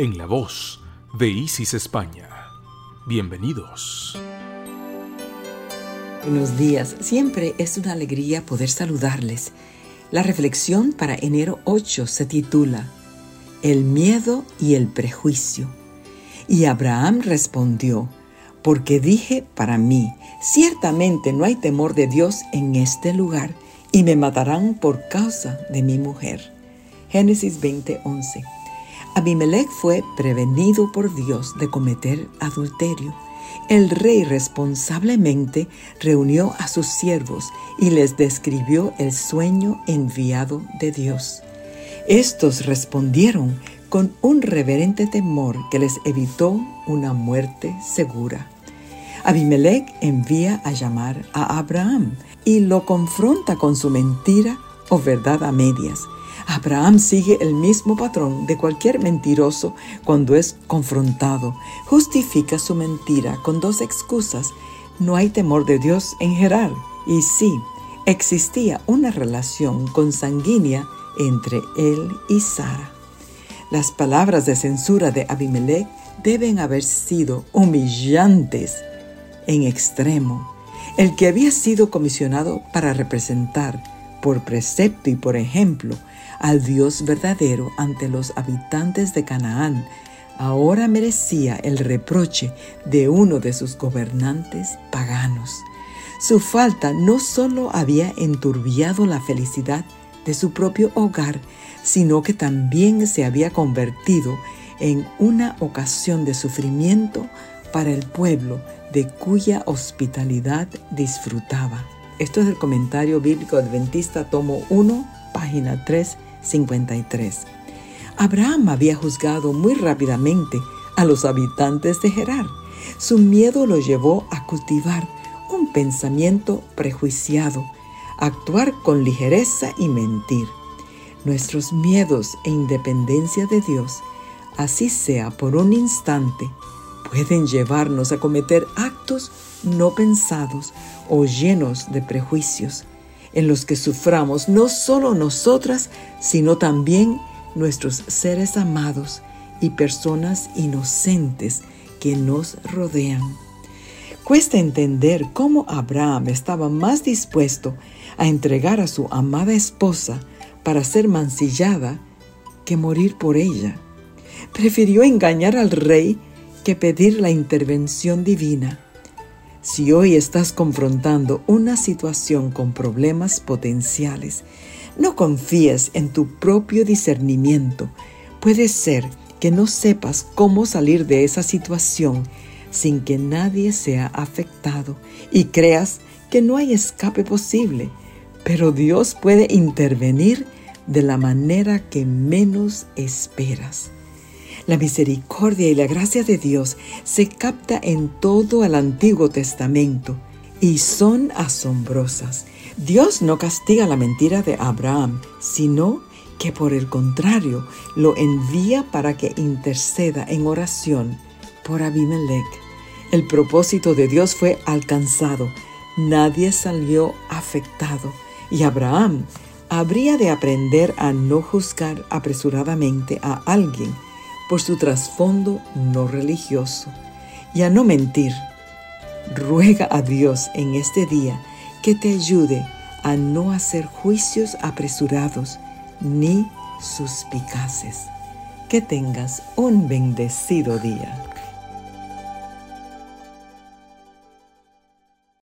en la voz de Isis España. Bienvenidos. Buenos días, siempre es una alegría poder saludarles. La reflexión para enero 8 se titula El miedo y el prejuicio. Y Abraham respondió, porque dije para mí, ciertamente no hay temor de Dios en este lugar, y me matarán por causa de mi mujer. Génesis 20:11 Abimelech fue prevenido por Dios de cometer adulterio. El rey responsablemente reunió a sus siervos y les describió el sueño enviado de Dios. Estos respondieron con un reverente temor que les evitó una muerte segura. Abimelech envía a llamar a Abraham y lo confronta con su mentira o verdad a medias Abraham sigue el mismo patrón de cualquier mentiroso cuando es confrontado. Justifica su mentira con dos excusas. No hay temor de Dios en Gerar. Y sí, existía una relación consanguínea entre él y Sara. Las palabras de censura de Abimelech deben haber sido humillantes en extremo. El que había sido comisionado para representar, por precepto y por ejemplo, al Dios verdadero ante los habitantes de Canaán, ahora merecía el reproche de uno de sus gobernantes paganos. Su falta no solo había enturbiado la felicidad de su propio hogar, sino que también se había convertido en una ocasión de sufrimiento para el pueblo de cuya hospitalidad disfrutaba. Esto es el comentario bíblico adventista, tomo 1, página 3 53. Abraham había juzgado muy rápidamente a los habitantes de Gerar. Su miedo lo llevó a cultivar un pensamiento prejuiciado, actuar con ligereza y mentir. Nuestros miedos e independencia de Dios, así sea por un instante, pueden llevarnos a cometer actos no pensados o llenos de prejuicios en los que suframos no solo nosotras, sino también nuestros seres amados y personas inocentes que nos rodean. Cuesta entender cómo Abraham estaba más dispuesto a entregar a su amada esposa para ser mancillada que morir por ella. Prefirió engañar al rey que pedir la intervención divina. Si hoy estás confrontando una situación con problemas potenciales, no confíes en tu propio discernimiento. Puede ser que no sepas cómo salir de esa situación sin que nadie sea afectado y creas que no hay escape posible, pero Dios puede intervenir de la manera que menos esperas. La misericordia y la gracia de Dios se capta en todo el Antiguo Testamento y son asombrosas. Dios no castiga la mentira de Abraham, sino que por el contrario lo envía para que interceda en oración por Abimelech. El propósito de Dios fue alcanzado, nadie salió afectado y Abraham habría de aprender a no juzgar apresuradamente a alguien por su trasfondo no religioso y a no mentir. Ruega a Dios en este día que te ayude a no hacer juicios apresurados ni suspicaces. Que tengas un bendecido día.